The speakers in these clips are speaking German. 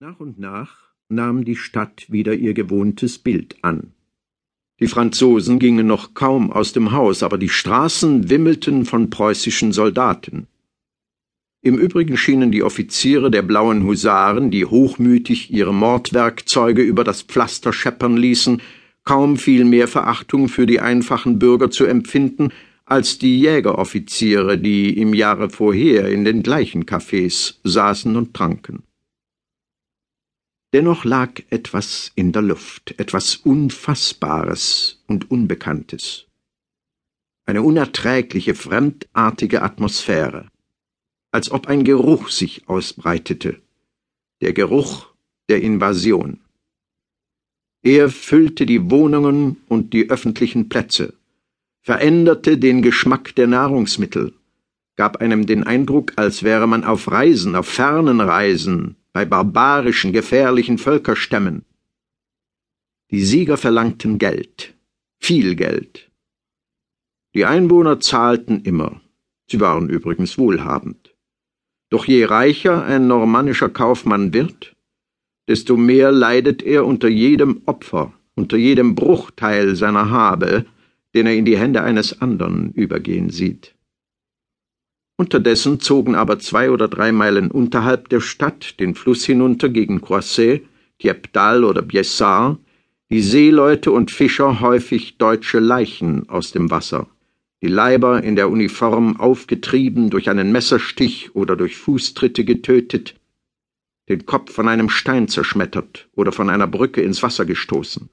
Nach und nach nahm die Stadt wieder ihr gewohntes Bild an. Die Franzosen gingen noch kaum aus dem Haus, aber die Straßen wimmelten von preußischen Soldaten. Im Übrigen schienen die Offiziere der blauen Husaren, die hochmütig ihre Mordwerkzeuge über das Pflaster scheppern ließen, kaum viel mehr Verachtung für die einfachen Bürger zu empfinden, als die Jägeroffiziere, die im Jahre vorher in den gleichen Cafés saßen und tranken. Dennoch lag etwas in der Luft, etwas Unfassbares und Unbekanntes. Eine unerträgliche, fremdartige Atmosphäre, als ob ein Geruch sich ausbreitete, der Geruch der Invasion. Er füllte die Wohnungen und die öffentlichen Plätze, veränderte den Geschmack der Nahrungsmittel, gab einem den Eindruck, als wäre man auf Reisen, auf fernen Reisen, bei barbarischen, gefährlichen Völkerstämmen. Die Sieger verlangten Geld, viel Geld. Die Einwohner zahlten immer, sie waren übrigens wohlhabend. Doch je reicher ein normannischer Kaufmann wird, desto mehr leidet er unter jedem Opfer, unter jedem Bruchteil seiner Habe, den er in die Hände eines anderen übergehen sieht. Unterdessen zogen aber zwei oder drei Meilen unterhalb der Stadt den Fluss hinunter gegen Croisset, Diepdal oder Biessart, die Seeleute und Fischer häufig deutsche Leichen aus dem Wasser, die Leiber in der Uniform aufgetrieben, durch einen Messerstich oder durch Fußtritte getötet, den Kopf von einem Stein zerschmettert oder von einer Brücke ins Wasser gestoßen.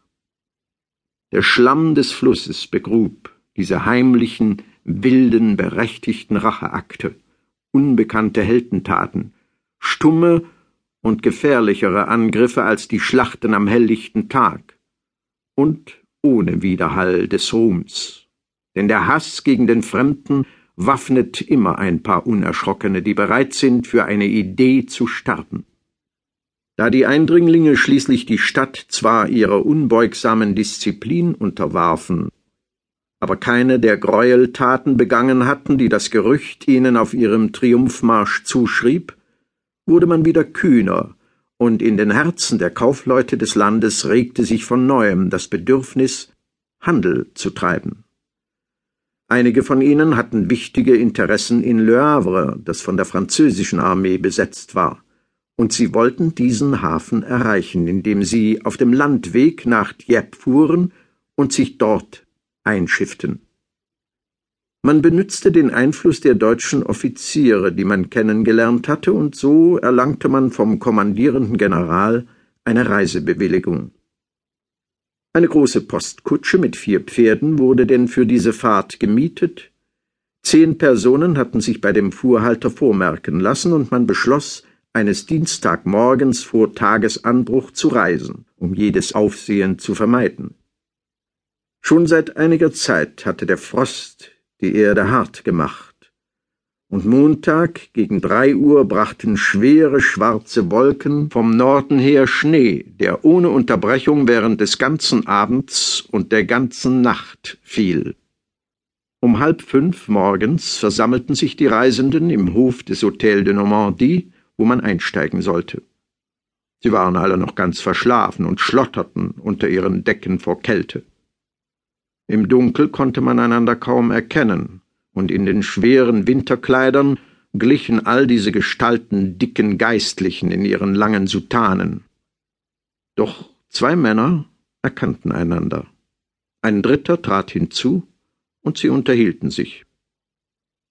Der Schlamm des Flusses begrub diese heimlichen, wilden, berechtigten Racheakte, unbekannte Heldentaten, stumme und gefährlichere Angriffe als die Schlachten am helllichten Tag und ohne Widerhall des Ruhms. Denn der Hass gegen den Fremden waffnet immer ein paar Unerschrockene, die bereit sind, für eine Idee zu sterben. Da die Eindringlinge schließlich die Stadt zwar ihrer unbeugsamen Disziplin unterwarfen, aber keine der Gräueltaten begangen hatten, die das Gerücht ihnen auf ihrem Triumphmarsch zuschrieb, wurde man wieder kühner, und in den Herzen der Kaufleute des Landes regte sich von neuem das Bedürfnis, Handel zu treiben. Einige von ihnen hatten wichtige Interessen in Le Havre, das von der französischen Armee besetzt war, und sie wollten diesen Hafen erreichen, indem sie auf dem Landweg nach Dieppe fuhren und sich dort einschifften. Man benützte den Einfluss der deutschen Offiziere, die man kennengelernt hatte, und so erlangte man vom kommandierenden General eine Reisebewilligung. Eine große Postkutsche mit vier Pferden wurde denn für diese Fahrt gemietet. Zehn Personen hatten sich bei dem Fuhrhalter vormerken lassen, und man beschloss, eines Dienstagmorgens vor Tagesanbruch zu reisen, um jedes Aufsehen zu vermeiden. Schon seit einiger Zeit hatte der Frost die Erde hart gemacht, und Montag gegen drei Uhr brachten schwere schwarze Wolken vom Norden her Schnee, der ohne Unterbrechung während des ganzen Abends und der ganzen Nacht fiel. Um halb fünf morgens versammelten sich die Reisenden im Hof des Hotel de Normandie, wo man einsteigen sollte. Sie waren alle noch ganz verschlafen und schlotterten unter ihren Decken vor Kälte. Im Dunkel konnte man einander kaum erkennen, und in den schweren Winterkleidern glichen all diese Gestalten dicken Geistlichen in ihren langen Sutanen. Doch zwei Männer erkannten einander. Ein dritter trat hinzu, und sie unterhielten sich.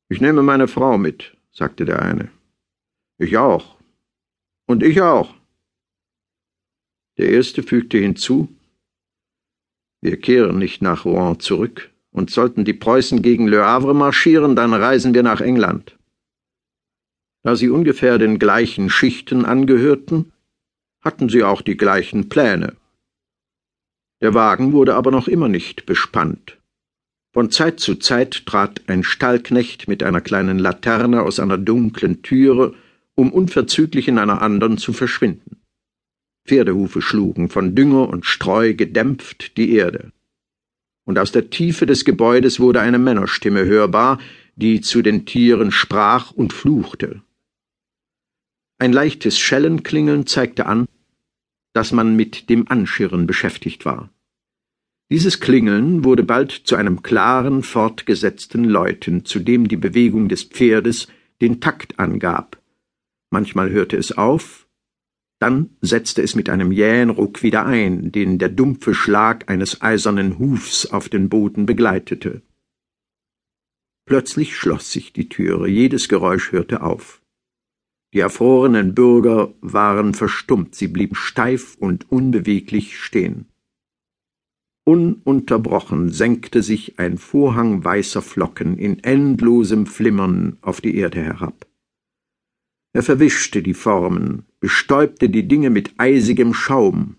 Ich nehme meine Frau mit, sagte der eine. Ich auch. Und ich auch. Der erste fügte hinzu, wir kehren nicht nach Rouen zurück, und sollten die Preußen gegen Le Havre marschieren, dann reisen wir nach England. Da sie ungefähr den gleichen Schichten angehörten, hatten sie auch die gleichen Pläne. Der Wagen wurde aber noch immer nicht bespannt. Von Zeit zu Zeit trat ein Stallknecht mit einer kleinen Laterne aus einer dunklen Türe, um unverzüglich in einer anderen zu verschwinden. Pferdehufe schlugen, von Dünger und Streu gedämpft die Erde. Und aus der Tiefe des Gebäudes wurde eine Männerstimme hörbar, die zu den Tieren sprach und fluchte. Ein leichtes Schellenklingeln zeigte an, dass man mit dem Anschirren beschäftigt war. Dieses Klingeln wurde bald zu einem klaren, fortgesetzten Läuten, zu dem die Bewegung des Pferdes den Takt angab. Manchmal hörte es auf, dann setzte es mit einem jähen Ruck wieder ein, den der dumpfe Schlag eines eisernen Hufs auf den Boden begleitete. Plötzlich schloss sich die Türe, jedes Geräusch hörte auf. Die erfrorenen Bürger waren verstummt, sie blieben steif und unbeweglich stehen. Ununterbrochen senkte sich ein Vorhang weißer Flocken in endlosem Flimmern auf die Erde herab. Er verwischte die Formen, bestäubte die Dinge mit eisigem Schaum,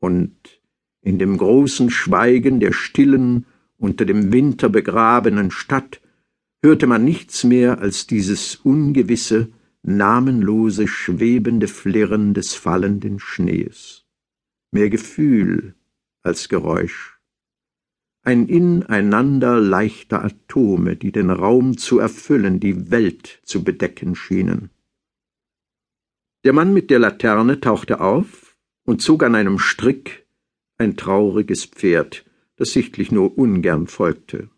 und in dem großen Schweigen der stillen, unter dem Winter begrabenen Stadt hörte man nichts mehr als dieses ungewisse, namenlose, schwebende Flirren des fallenden Schnees. Mehr Gefühl als Geräusch. Ein Ineinander leichter Atome, die den Raum zu erfüllen, die Welt zu bedecken schienen. Der Mann mit der Laterne tauchte auf und zog an einem Strick ein trauriges Pferd, das sichtlich nur ungern folgte.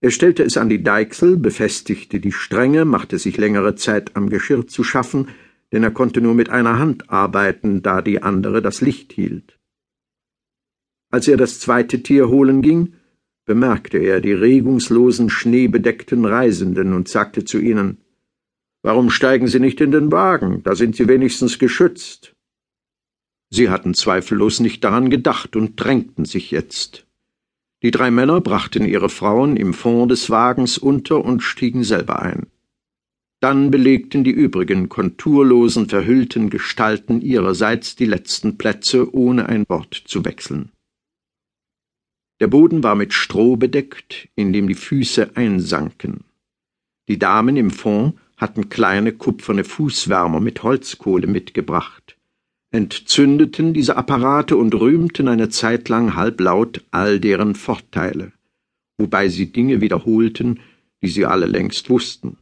Er stellte es an die Deichsel, befestigte die Stränge, machte sich längere Zeit am Geschirr zu schaffen, denn er konnte nur mit einer Hand arbeiten, da die andere das Licht hielt. Als er das zweite Tier holen ging, bemerkte er die regungslosen, schneebedeckten Reisenden und sagte zu ihnen Warum steigen Sie nicht in den Wagen? Da sind Sie wenigstens geschützt. Sie hatten zweifellos nicht daran gedacht und drängten sich jetzt. Die drei Männer brachten ihre Frauen im Fond des Wagens unter und stiegen selber ein. Dann belegten die übrigen konturlosen, verhüllten Gestalten ihrerseits die letzten Plätze, ohne ein Wort zu wechseln. Der Boden war mit Stroh bedeckt, in dem die Füße einsanken. Die Damen im Fond hatten kleine kupferne Fußwärmer mit Holzkohle mitgebracht entzündeten diese Apparate und rühmten eine Zeit lang halblaut all deren Vorteile, wobei sie Dinge wiederholten, die sie alle längst wussten.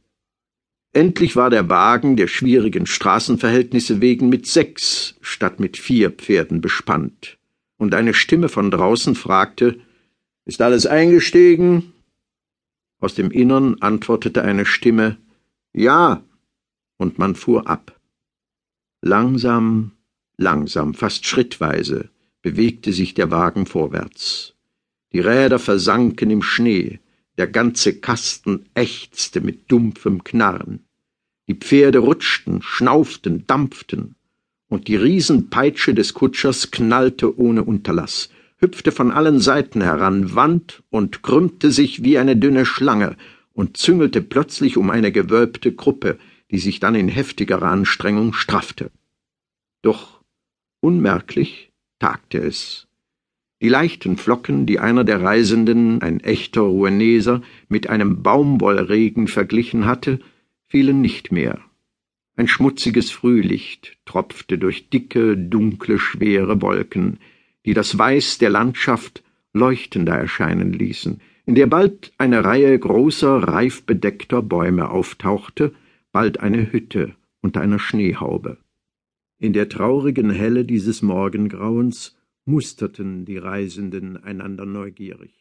Endlich war der Wagen der schwierigen Straßenverhältnisse wegen mit sechs statt mit vier Pferden bespannt, und eine Stimme von draußen fragte Ist alles eingestiegen? Aus dem Innern antwortete eine Stimme Ja, und man fuhr ab. Langsam Langsam, fast schrittweise, bewegte sich der Wagen vorwärts. Die Räder versanken im Schnee, der ganze Kasten ächzte mit dumpfem Knarren. Die Pferde rutschten, schnauften, dampften, und die Riesenpeitsche des Kutschers knallte ohne Unterlass, hüpfte von allen Seiten heran, wand und krümmte sich wie eine dünne Schlange und züngelte plötzlich um eine gewölbte Gruppe, die sich dann in heftigerer Anstrengung straffte. Doch Unmerklich tagte es. Die leichten Flocken, die einer der Reisenden, ein echter Roueneser, mit einem Baumwollregen verglichen hatte, fielen nicht mehr. Ein schmutziges Frühlicht tropfte durch dicke, dunkle, schwere Wolken, die das Weiß der Landschaft leuchtender erscheinen ließen, in der bald eine Reihe großer, reif bedeckter Bäume auftauchte, bald eine Hütte unter einer Schneehaube. In der traurigen Helle dieses Morgengrauens musterten die Reisenden einander neugierig.